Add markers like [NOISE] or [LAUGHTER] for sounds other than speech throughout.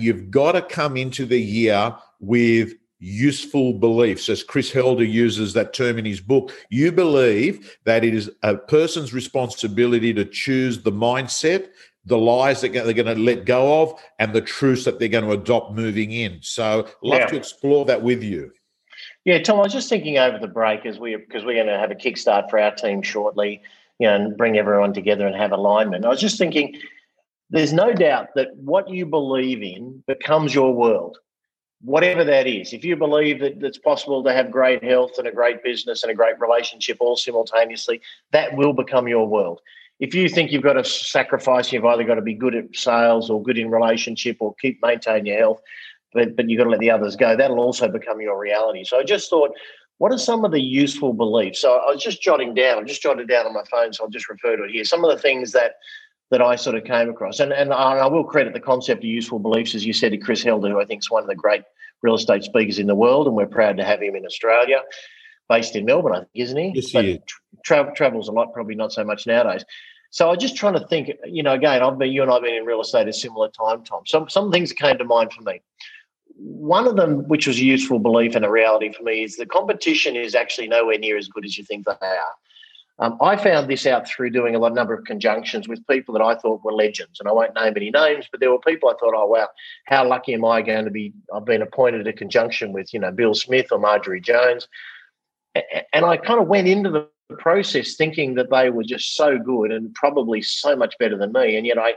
you've got to come into the year with useful beliefs, as Chris Helder uses that term in his book. You believe that it is a person's responsibility to choose the mindset, the lies that they're going to let go of, and the truths that they're going to adopt moving in. So, love yeah. to explore that with you. Yeah, Tom, I was just thinking over the break as we because we're going to have a kickstart for our team shortly, you know, and bring everyone together and have alignment. I was just thinking, there's no doubt that what you believe in becomes your world whatever that is. If you believe that it's possible to have great health and a great business and a great relationship all simultaneously, that will become your world. If you think you've got to sacrifice, you've either got to be good at sales or good in relationship or keep maintain your health, but but you've got to let the others go. That'll also become your reality. So I just thought, what are some of the useful beliefs? So I was just jotting down. I'm just jotting down on my phone, so I'll just refer to it here. Some of the things that that I sort of came across. And, and I will credit the concept of useful beliefs, as you said, to Chris Helder, who I think is one of the great real estate speakers in the world, and we're proud to have him in Australia, based in Melbourne, I think, isn't he? Yes, but he tra- travels a lot, probably not so much nowadays. So I was just trying to think, you know, again, I've been you and I've been in real estate a similar time, Tom. Some some things that came to mind for me. One of them, which was a useful belief and a reality for me, is the competition is actually nowhere near as good as you think they are. Um, I found this out through doing a lot, number of conjunctions with people that I thought were legends, and I won't name any names, but there were people I thought, oh wow, how lucky am I going to be? I've been appointed a conjunction with, you know, Bill Smith or Marjorie Jones, and I kind of went into the process thinking that they were just so good and probably so much better than me, and yet I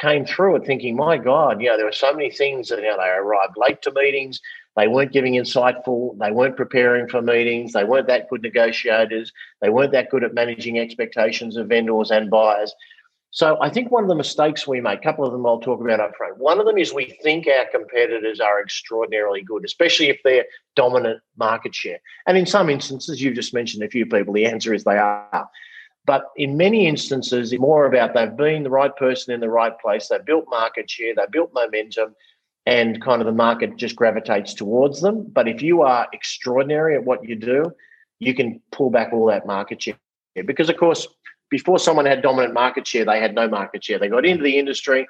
came through it thinking, my God, you know, there were so many things that you know, they arrived late to meetings, they weren't giving insightful, they weren't preparing for meetings, they weren't that good negotiators, they weren't that good at managing expectations of vendors and buyers. So I think one of the mistakes we make, a couple of them I'll talk about up front. One of them is we think our competitors are extraordinarily good, especially if they're dominant market share. And in some instances, you've just mentioned a few people, the answer is they are. But in many instances, it's more about they've been the right person in the right place, they've built market share, they've built momentum, and kind of the market just gravitates towards them. But if you are extraordinary at what you do, you can pull back all that market share. Because, of course, before someone had dominant market share, they had no market share. They got into the industry.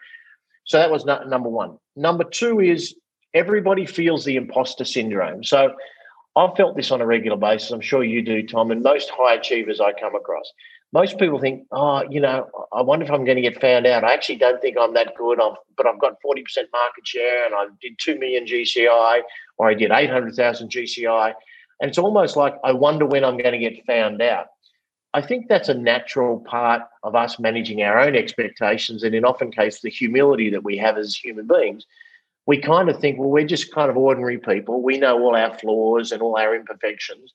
So that was number one. Number two is everybody feels the imposter syndrome. So I've felt this on a regular basis. I'm sure you do, Tom, and most high achievers I come across most people think, oh, you know, I wonder if I'm going to get found out. I actually don't think I'm that good, I've, but I've got 40% market share and I did 2 million GCI or I did 800,000 GCI. And it's almost like, I wonder when I'm going to get found out. I think that's a natural part of us managing our own expectations. And in often case the humility that we have as human beings. We kind of think, well, we're just kind of ordinary people. We know all our flaws and all our imperfections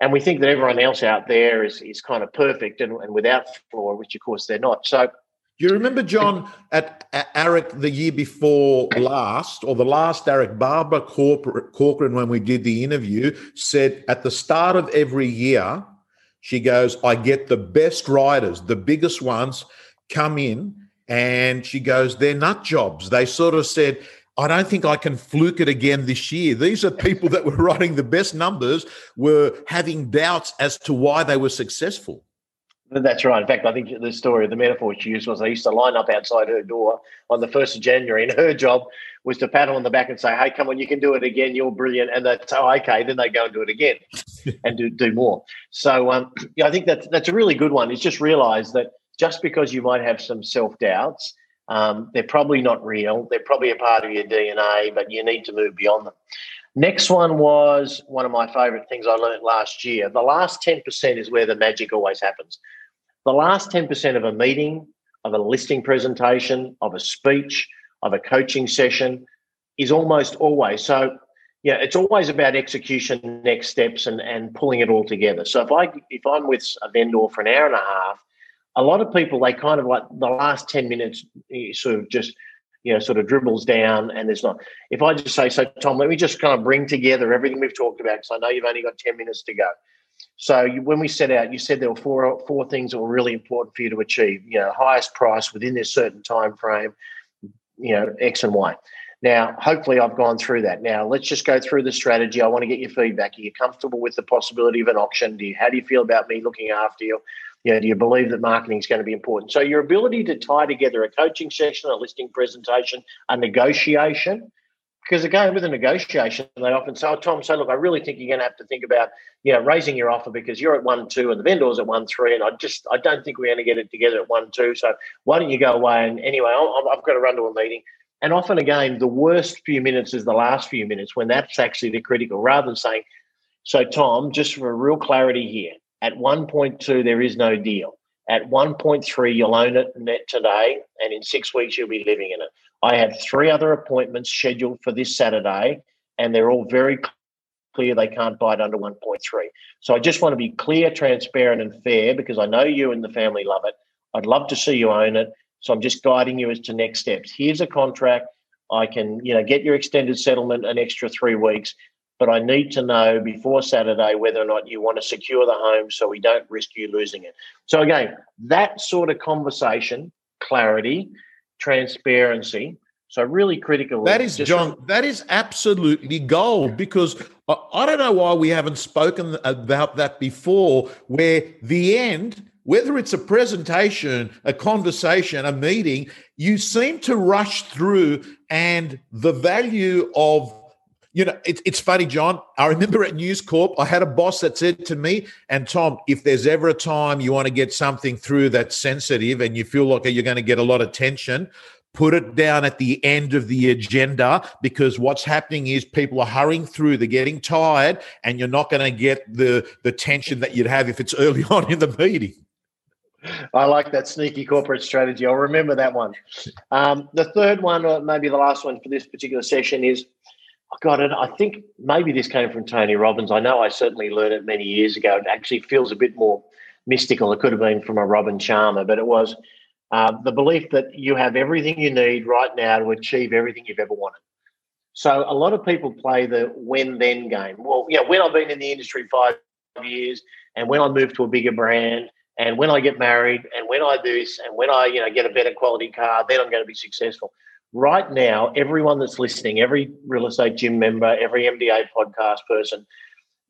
and we think that everyone else out there is is kind of perfect and, and without flaw, which of course they're not. So you remember John at, at AREC the year before last, or the last AREC, Barbara Corcoran, when we did the interview, said at the start of every year, she goes, I get the best riders, the biggest ones come in, and she goes, they're nut jobs. They sort of said, I don't think I can fluke it again this year. These are people that were writing the best numbers, were having doubts as to why they were successful. That's right. In fact, I think the story, of the metaphor she used was they used to line up outside her door on the 1st of January, and her job was to pat her on the back and say, Hey, come on, you can do it again. You're brilliant. And that's, oh, okay. Then they go and do it again [LAUGHS] and do, do more. So, um, yeah, I think that's, that's a really good one. It's just realize that just because you might have some self doubts, um, they're probably not real. They're probably a part of your DNA, but you need to move beyond them. Next one was one of my favorite things I learned last year. The last 10% is where the magic always happens. The last 10% of a meeting, of a listing presentation, of a speech, of a coaching session is almost always. So, yeah, it's always about execution, next steps, and, and pulling it all together. So if I if I'm with a vendor for an hour and a half a lot of people they kind of like the last 10 minutes eh, sort of just you know sort of dribbles down and there's not if i just say so tom let me just kind of bring together everything we've talked about because i know you've only got 10 minutes to go. So you, when we set out you said there were four four things that were really important for you to achieve you know highest price within this certain time frame you know x and y. Now hopefully i've gone through that. Now let's just go through the strategy. I want to get your feedback. Are you comfortable with the possibility of an auction? Do you how do you feel about me looking after you You know, do you believe that marketing is going to be important? So your ability to tie together a coaching session, a listing presentation, a negotiation, because again, with a negotiation, they often say, oh, Tom, so look, I really think you're going to have to think about, you know, raising your offer because you're at one two and the vendor's at one three, and I just I don't think we're going to get it together at one two. So why don't you go away? And anyway, i have got to run to a meeting. And often, again, the worst few minutes is the last few minutes when that's actually the critical. Rather than saying, so Tom, just for real clarity here, at 1.2 there is no deal. At 1.3 you'll own it net today, and in six weeks you'll be living in it. I have three other appointments scheduled for this Saturday, and they're all very clear they can't buy it under 1.3. So I just want to be clear, transparent, and fair because I know you and the family love it. I'd love to see you own it. So I'm just guiding you as to next steps. Here's a contract. I can, you know, get your extended settlement an extra three weeks, but I need to know before Saturday whether or not you want to secure the home so we don't risk you losing it. So again, that sort of conversation, clarity, transparency. So really critical. That is John. That is absolutely gold because I, I don't know why we haven't spoken about that before. Where the end, whether it's a presentation, a conversation, a meeting, you seem to rush through, and the value of you know, it, it's funny, John. I remember at News Corp, I had a boss that said to me, and Tom, if there's ever a time you want to get something through that's sensitive and you feel like you're going to get a lot of tension, put it down at the end of the agenda because what's happening is people are hurrying through, they're getting tired, and you're not going to get the, the tension that you'd have if it's early [LAUGHS] on in the meeting. I like that sneaky corporate strategy. I'll remember that one. Um, the third one, or maybe the last one for this particular session, is I got it. I think maybe this came from Tony Robbins. I know I certainly learned it many years ago. It actually feels a bit more mystical. It could have been from a Robin Sharma, but it was uh, the belief that you have everything you need right now to achieve everything you've ever wanted. So a lot of people play the when then game. Well, yeah, when I've been in the industry five years, and when I move to a bigger brand, and when I get married, and when I do this, and when I you know get a better quality car, then I'm going to be successful right now, everyone that's listening, every real estate gym member, every MDA podcast person,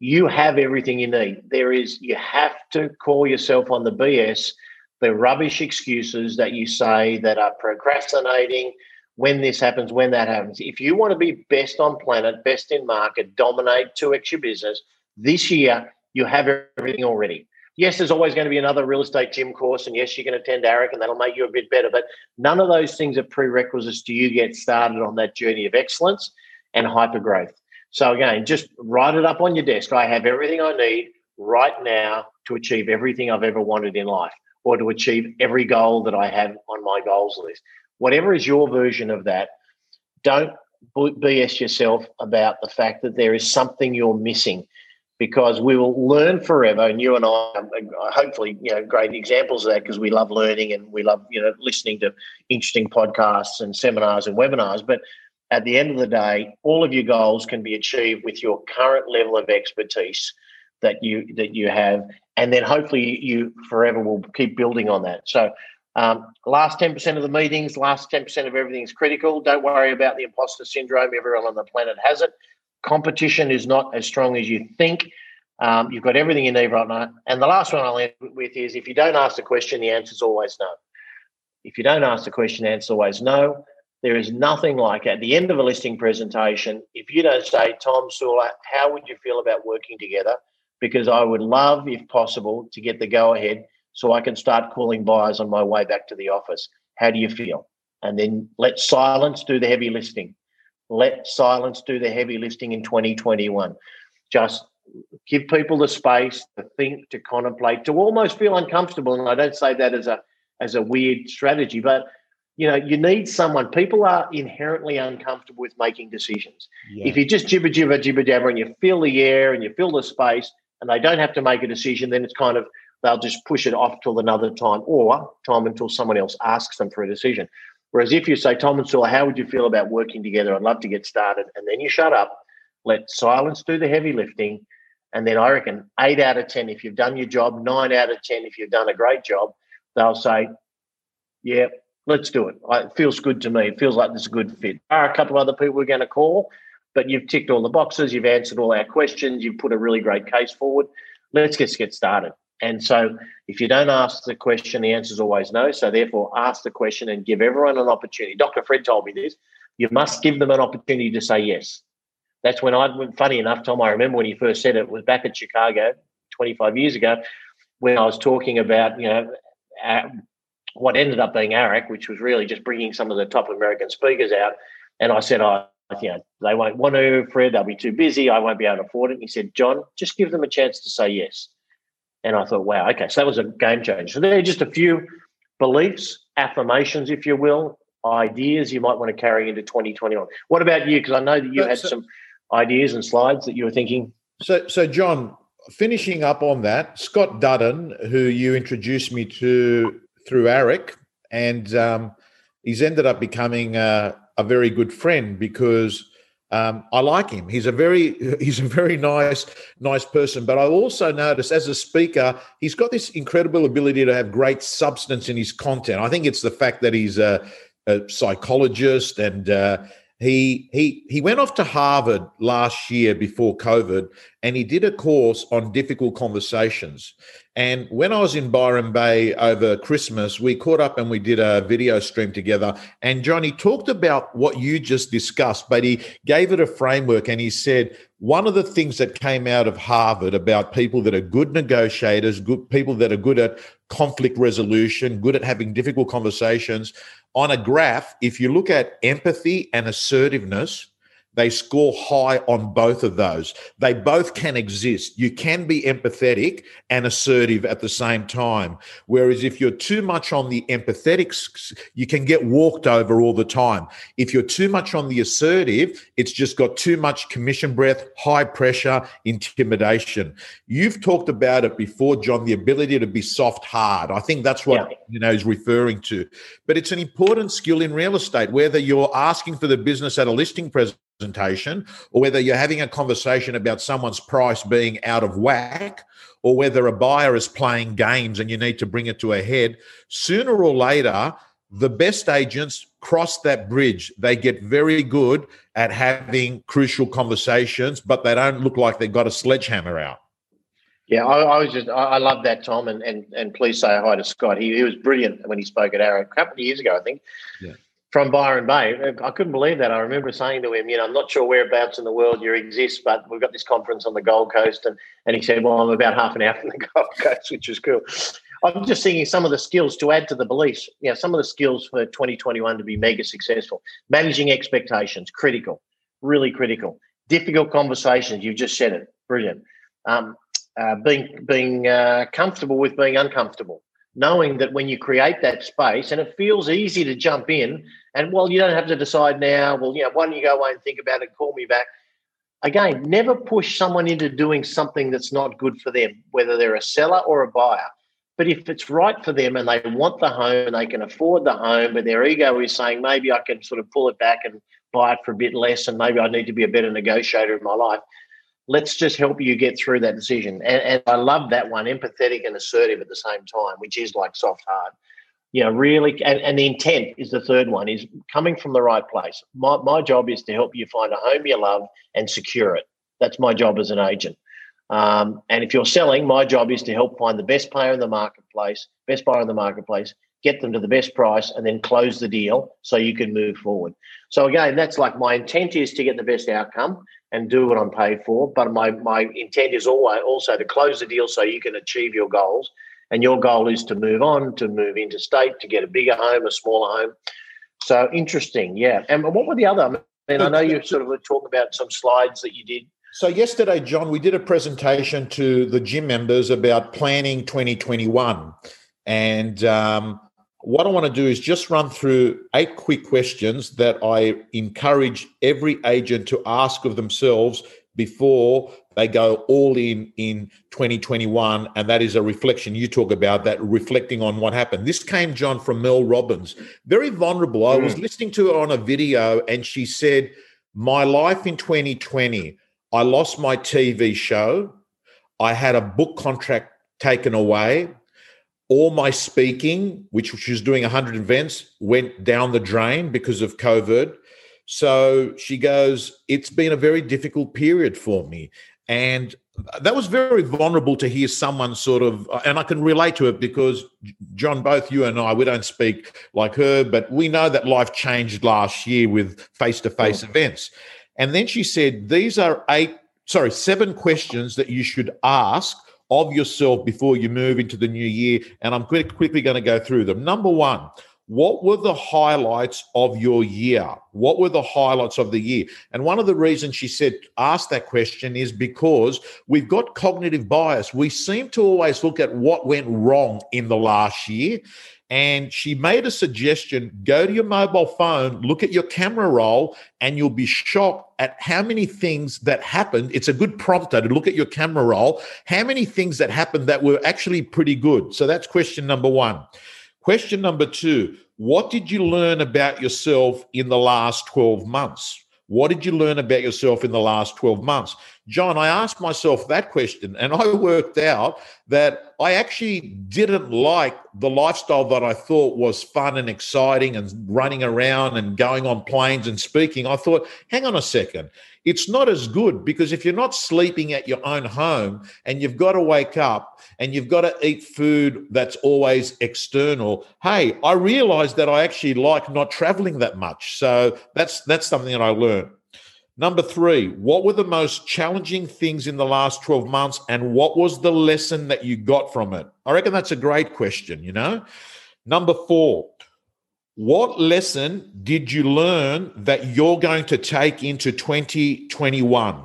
you have everything you need. There is, you have to call yourself on the BS, the rubbish excuses that you say that are procrastinating when this happens, when that happens. If you want to be best on planet, best in market, dominate 2x your business, this year you have everything already yes, there's always going to be another real estate gym course, and yes, you can attend AREC, and that'll make you a bit better. But none of those things are prerequisites to you get started on that journey of excellence and hyper growth. So again, just write it up on your desk. I have everything I need right now to achieve everything I've ever wanted in life, or to achieve every goal that I have on my goals list. Whatever is your version of that, don't BS yourself about the fact that there is something you're missing because we will learn forever. And you and I, are hopefully, you know, great examples of that because we love learning and we love, you know, listening to interesting podcasts and seminars and webinars. But at the end of the day, all of your goals can be achieved with your current level of expertise that you that you have, and then hopefully you forever will keep building on that. So. Um, last 10% of the meetings, last 10% of everything is critical. Don't worry about the imposter syndrome. Everyone on the planet has it. Competition is not as strong as you think. Um, you've got everything you need right now. And the last one I'll end with is if you don't ask the question, the answer is always no. If you don't ask the question, the answer is always no. There is nothing like at the end of a listing presentation, if you don't say, Tom Sula, how would you feel about working together? Because I would love, if possible, to get the go ahead so I can start calling buyers on my way back to the office. How do you feel? And then let silence do the heavy lifting. Let silence do the heavy lifting in 2021. Just give people the space to think, to contemplate, to almost feel uncomfortable. And I don't say that as a as a weird strategy, but you know, you need someone. People are inherently uncomfortable with making decisions. Yeah. If you just jibber jibber jibber jabber and you fill the air and you fill the space, and they don't have to make a decision, then it's kind of they'll just push it off till another time or time until someone else asks them for a decision. Whereas if you say, Tom and Sula, how would you feel about working together? I'd love to get started. And then you shut up, let silence do the heavy lifting. And then I reckon eight out of 10, if you've done your job, nine out of 10, if you've done a great job, they'll say, yeah, let's do it. It feels good to me. It feels like this is a good fit. There are a couple of other people we're going to call, but you've ticked all the boxes. You've answered all our questions. You've put a really great case forward. Let's just get started. And so if you don't ask the question, the answer is always no. So therefore, ask the question and give everyone an opportunity. Dr. Fred told me this. You must give them an opportunity to say yes. That's when I, funny enough, Tom, I remember when he first said it, was back at Chicago 25 years ago when I was talking about, you know, uh, what ended up being AREC, which was really just bringing some of the top American speakers out. And I said, I, you know, they won't want to, Fred, they'll be too busy. I won't be able to afford it. And he said, John, just give them a chance to say yes. And I thought, wow, okay, so that was a game changer. So there are just a few beliefs, affirmations, if you will, ideas you might want to carry into 2021. What about you? Because I know that you had some ideas and slides that you were thinking. So, so John, finishing up on that, Scott Dudden, who you introduced me to through AREC, and um, he's ended up becoming a, a very good friend because um, I like him. He's a very [LAUGHS] he's a very nice nice person. But I also notice as a speaker, he's got this incredible ability to have great substance in his content. I think it's the fact that he's a, a psychologist and uh, he he he went off to Harvard last year before COVID, and he did a course on difficult conversations. And when I was in Byron Bay over Christmas, we caught up and we did a video stream together. And Johnny talked about what you just discussed, but he gave it a framework. And he said one of the things that came out of Harvard about people that are good negotiators, good people that are good at conflict resolution, good at having difficult conversations on a graph, if you look at empathy and assertiveness, they score high on both of those. They both can exist. You can be empathetic and assertive at the same time. Whereas if you're too much on the empathetic, you can get walked over all the time. If you're too much on the assertive, it's just got too much commission breath, high pressure, intimidation. You've talked about it before, John, the ability to be soft hard. I think that's what yeah. you know is referring to. But it's an important skill in real estate, whether you're asking for the business at a listing presentation presentation, or whether you're having a conversation about someone's price being out of whack, or whether a buyer is playing games and you need to bring it to a head, sooner or later, the best agents cross that bridge. They get very good at having crucial conversations, but they don't look like they've got a sledgehammer out. Yeah, I, I was just I, love that Tom, and and and please say hi to Scott. He, he was brilliant when he spoke at AREC a couple of years ago, I think. Yeah from Byron Bay. I couldn't believe that. I remember saying to him, you know, I'm not sure whereabouts in the world you exist, but we've got this conference on the Gold Coast. And, and he said, well, I'm about half an hour from the [LAUGHS] Gold Coast, which is cool. I'm just thinking some of the skills to add to the beliefs. You know, some of the skills for 2021 to be mega successful. Managing expectations, critical, really critical. Difficult conversations, you've just said it, brilliant. Um, uh, being being uh, comfortable with being uncomfortable knowing that when you create that space and it feels easy to jump in and well you don't have to decide now well you know why don't you go away and think about it call me back again never push someone into doing something that's not good for them whether they're a seller or a buyer but if it's right for them and they want the home and they can afford the home but their ego is saying maybe i can sort of pull it back and buy it for a bit less and maybe i need to be a better negotiator in my life let's just help you get through that decision. And, and, I love that one, empathetic and assertive at the same time, which is like soft hard. You know, really, and, and the intent is the third one is coming from the right place. My, my job is to help you find a home you love and secure it. That's my job as an agent. Um, and if you're selling, my job is to help find the best player in the marketplace, best buyer in the marketplace, get them to the best price, and then close the deal so you can move forward. So again, that's like my intent is to get the best outcome and do what I'm paid for. But my my intent is always also to close the deal so you can achieve your goals. And your goal is to move on, to move interstate, to get a bigger home, a smaller home. So interesting, yeah. And what were the other? I mean, I know you sort of talking about some slides that you did. So yesterday, John, we did a presentation to the gym members about planning 2021, and um, what I want to do is just run through eight quick questions that I encourage every agent to ask of themselves before they go all in in 2021 and that is a reflection you talk about that reflecting on what happened. This came john from mel robbins. Very vulnerable. I was mm. listening to her on a video and she said my life in 2020 i lost my tv show. I had a book contract taken away. All my speaking, which she was doing 100 events, went down the drain because of COVID. So she goes, It's been a very difficult period for me. And that was very vulnerable to hear someone sort of, and I can relate to it because John, both you and I, we don't speak like her, but we know that life changed last year with face to face events. And then she said, These are eight, sorry, seven questions that you should ask of yourself before you move into the new year. And I'm quick, quickly going to go through them. Number one, what were the highlights of your year? What were the highlights of the year? And one of the reasons she said ask that question is because we've got cognitive bias. We seem to always look at what went wrong in the last year. And she made a suggestion go to your mobile phone, look at your camera roll, and you'll be shocked at how many things that happened. It's a good prompter to look at your camera roll, how many things that happened that were actually pretty good. So that's question number one. Question number two What did you learn about yourself in the last 12 months? What did you learn about yourself in the last 12 months? John, I asked myself that question and I worked out that I actually didn't like the lifestyle that I thought was fun and exciting and running around and going on planes and speaking. I thought, hang on a second. It's not as good because if you're not sleeping at your own home and you've got to wake up and you've got to eat food that's always external hey i realized that i actually like not traveling that much. So that's that's something that i learned number 3 what were the most challenging things in the last 12 months and what was the lesson that you got from it i reckon that's a great question you know number 4 what lesson did you learn that you're going to take into 2021?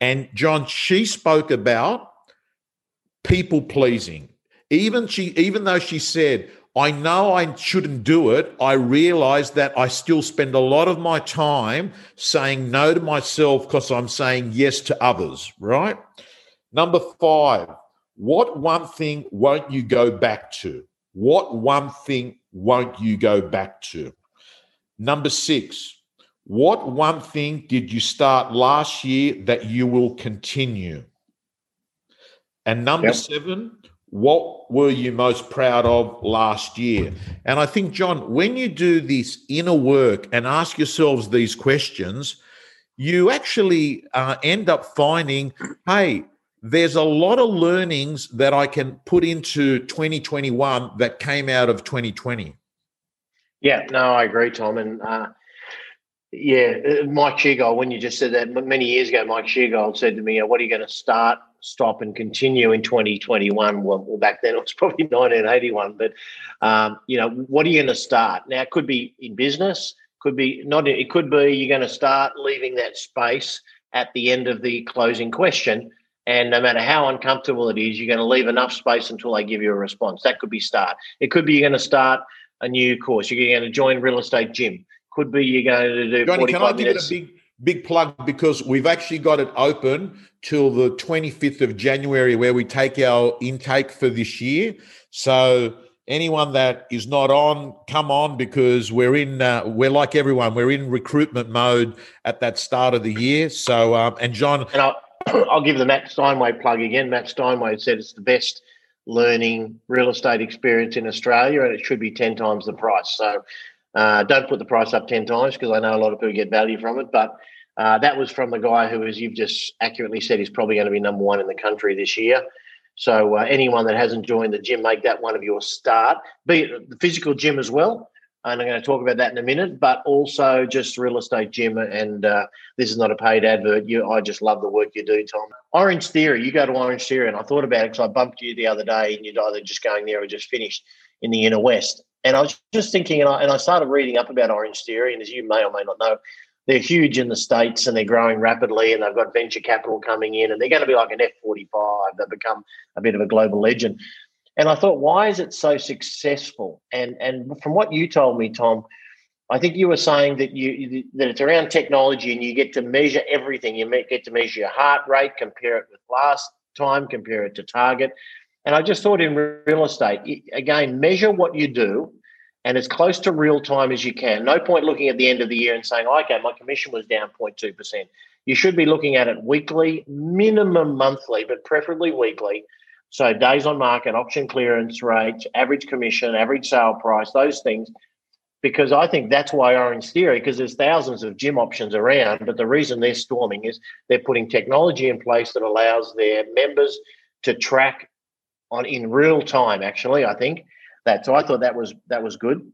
And John, she spoke about people pleasing. Even she, even though she said, I know I shouldn't do it, I realize that I still spend a lot of my time saying no to myself because I'm saying yes to others, right? Number five, what one thing won't you go back to? What one thing won't you go back to? Number six, what one thing did you start last year that you will continue? And number yep. seven, what were you most proud of last year? And I think, John, when you do this inner work and ask yourselves these questions, you actually uh, end up finding, hey, there's a lot of learnings that I can put into 2021 that came out of 2020. Yeah, no, I agree, Tom. And uh, yeah, uh, Mike Sheargold, when you just said that many years ago, Mike Sheargold said to me, What are you going to start, stop, and continue in 2021? Well, well back then it was [LAUGHS] probably 1981. But, um, you know, what are you going to start? Now, it could be in business, could be not, it could be you're going to start leaving that space at the end of the closing question and no matter how uncomfortable it is, you're going to leave enough space until they give you a response. That could be start. It could be you're going to start a new course. You're going to join real estate gym. Could be you're going to do. Johnny, can I give minutes. it a big big plug because we've actually got it open till the 25th of January where we take our intake for this year. So anyone that is not on, come on because we're in. Uh, we're like everyone. We're in recruitment mode at that start of the year. So um, and John. And I'll [CLEARS THROAT] give the Matt Steinway plug again. Matt Steinway said it's the best learning real estate experience in Australia, and it should be 10 times the price. So uh, don't put the price up 10 times because I know a lot of people get value from it. But uh, that was from the guy who, as you've just accurately said, is probably going to be number one in the country this year. So uh, anyone that hasn't joined the gym, make that one of your start. Be it the physical gym as well and I'm going to talk about that in a minute, but also just real estate gym. And uh, this is not a paid advert. You, I just love the work you do, Tom. Orange Theory, you go to Orange Theory, and I thought about it because I bumped you the other day, and you'd either just going there or just finished in the inner west. And I was just thinking, and I, and I started reading up about Orange Theory, and as you may or may not know, they're huge in the states and they're growing rapidly, and they've got venture capital coming in, and they're going to be like an F forty five. They've become a bit of a global legend. And I thought, why is it so successful? And and from what you told me, Tom, I think you were saying that you that it's around technology and you get to measure everything. You get to measure your heart rate, compare it with last time, compare it to target. And I just thought in real estate, again, measure what you do and as close to real time as you can. No point looking at the end of the year and saying, okay, my commission was down 0.2%. You should be looking at it weekly, minimum monthly, but preferably weekly so days on market, auction clearance rates, average commission, average sale price, those things. because I think that's why Orange Theory, because there's thousands of gym options around, but the reason they're storming is they're putting technology in place that allows their members to track on in real time. Actually, I think that. So I thought that was that was good.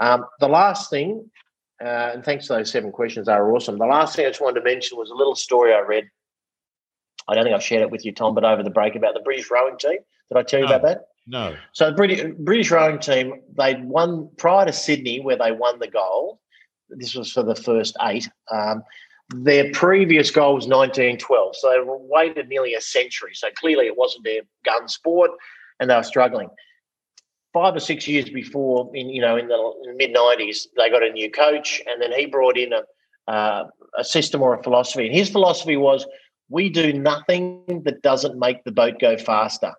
Um, the last thing, uh, and thanks to those seven questions, they are awesome. The last thing I just wanted to mention was a little story I read. I don't think I shared it with you, Tom, but over the break about the British rowing team. Did I tell you no, about that? No. So the British, British rowing team, they'd won prior to Sydney, where they won the gold. This was for the first eight. Um, their previous goal was 1912. So they waited nearly a century. So clearly it wasn't their gun sport and they were struggling. Five or six years before, in you know, in the, mid 90s, they got a new coach and then he brought in a, uh, a system or a philosophy. And his philosophy was we do nothing that doesn't make the boat go faster.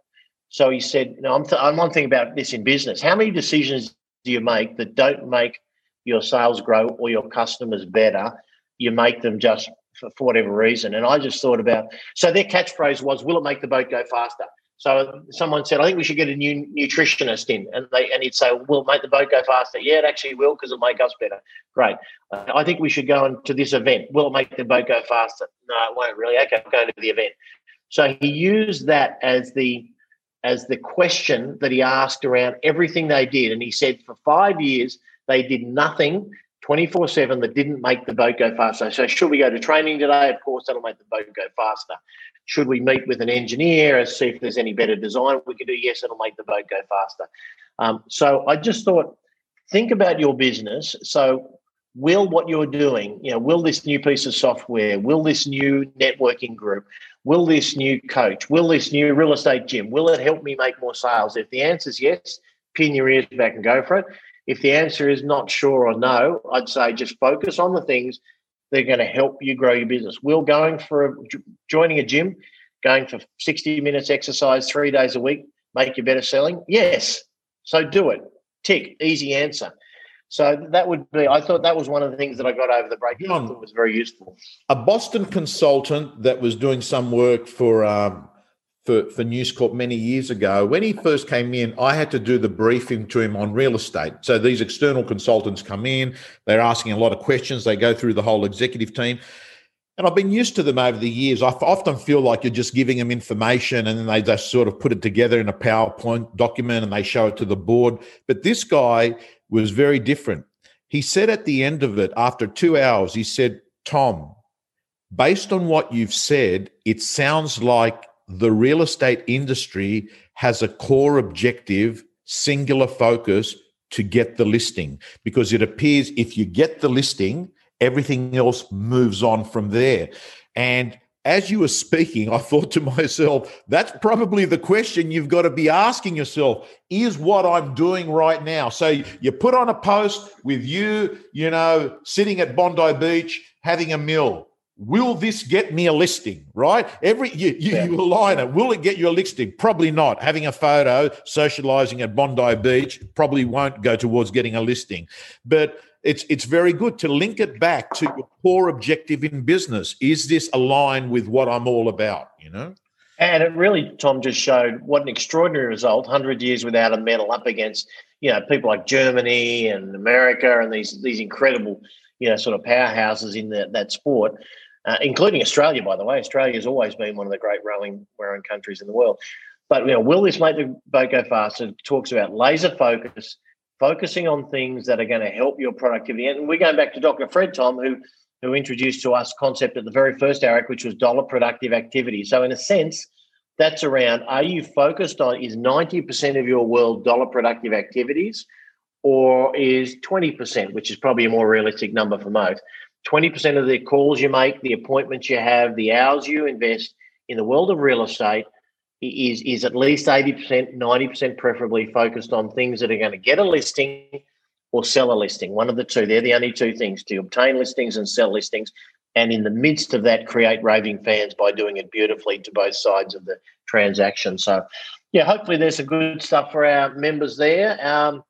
So he said, "No, I'm, th- I'm about this in business. How many decisions do you make that don't make your sales grow or your customers better? You make them just for, for whatever reason." And I just thought about so their catchphrase was, "Will it make the boat go faster?" So someone said, "I think we should get a new nutritionist in," and they and he'd say, "Will it make the boat go faster?" Yeah, it actually will because it'll make us better. Great. I think we should go into this event. Will it make the boat go faster? No, it won't really. Okay, going to the event. So he used that as the as the question that he asked around everything they did. And he said for five years, they did nothing 24 7 that didn't make the boat go faster. So, should we go to training today? Of course, that'll make the boat go faster. Should we meet with an engineer and see if there's any better design we could do? Yes, it'll make the boat go faster. Um, so, I just thought, think about your business. So, will what you're doing, you know, will this new piece of software, will this new networking group, will this new coach, will this new real estate gym, will it help me make more sales? If the answer is yes, pin your ears back and go for it. If the answer is not sure or no, I'd say just focus on the things that are going to help you grow your business. Will going for a, joining a gym, going for 60 minutes exercise three days a week make you better selling? Yes. So do it. Tick, easy answer. So that would be, I thought that was one of the things that I got over the break. John, that was very useful. A Boston consultant that was doing some work for, um, for, for News Corp many years ago, when he first came in, I had to do the briefing to him on real estate. So these external consultants come in, they're asking a lot of questions, they go through the whole executive team. And I've been used to them over the years. I often feel like you're just giving them information and then they just sort of put it together in a PowerPoint document and they show it to the board. But this guy, was very different. He said at the end of it, after two hours, he said, Tom, based on what you've said, it sounds like the real estate industry has a core objective, singular focus to get the listing because it appears if you get the listing, everything else moves on from there. And as you were speaking, I thought to [LAUGHS] myself, that's probably the question you've got to be asking yourself is what I'm doing right now. So you put on a post with you, you know, sitting at Bondi Beach having a meal. Will this get me a listing? Right? Every you, you, yeah. you align it. Will it get you a listing? Probably not. Having a photo, socializing at Bondi Beach probably won't go towards getting a listing. But it's it's very good to link it back to your core objective in business. Is this aligned with what I'm all about? You know. And it really, Tom, just showed what an extraordinary result. Hundred years without a medal, up against you know people like Germany and America and these these incredible you know sort of powerhouses in that that sport, uh, including Australia. By the way, Australia has always been one of the great rowing rowing countries in the world. But you know, will this make the boat go faster? Talks about laser focus focusing on things that are going to help your productivity. And we're going back to Dr. Fred Tom, who who introduced to us concept at the very first AREC, which was dollar productive activity. So in a sense, that's around are you focused on is 90% of your world dollar productive activities or is 20%, which is probably a more realistic number for most. 20% of the calls you make, the appointments you have, the hours you invest in the world of real estate is is at least 80%, 90% preferably focused on things that are going to get a listing or sell a listing. One of the two. They're the only two things to obtain listings and sell listings. And in the midst of that, create raving fans by doing it beautifully to both sides of the transaction. So, yeah, hopefully there's some good stuff for our members there. Um,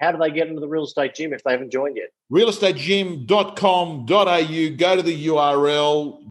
how do they get into the real estate gym if they haven't joined yet? Realestategym.com.au. Go to the URL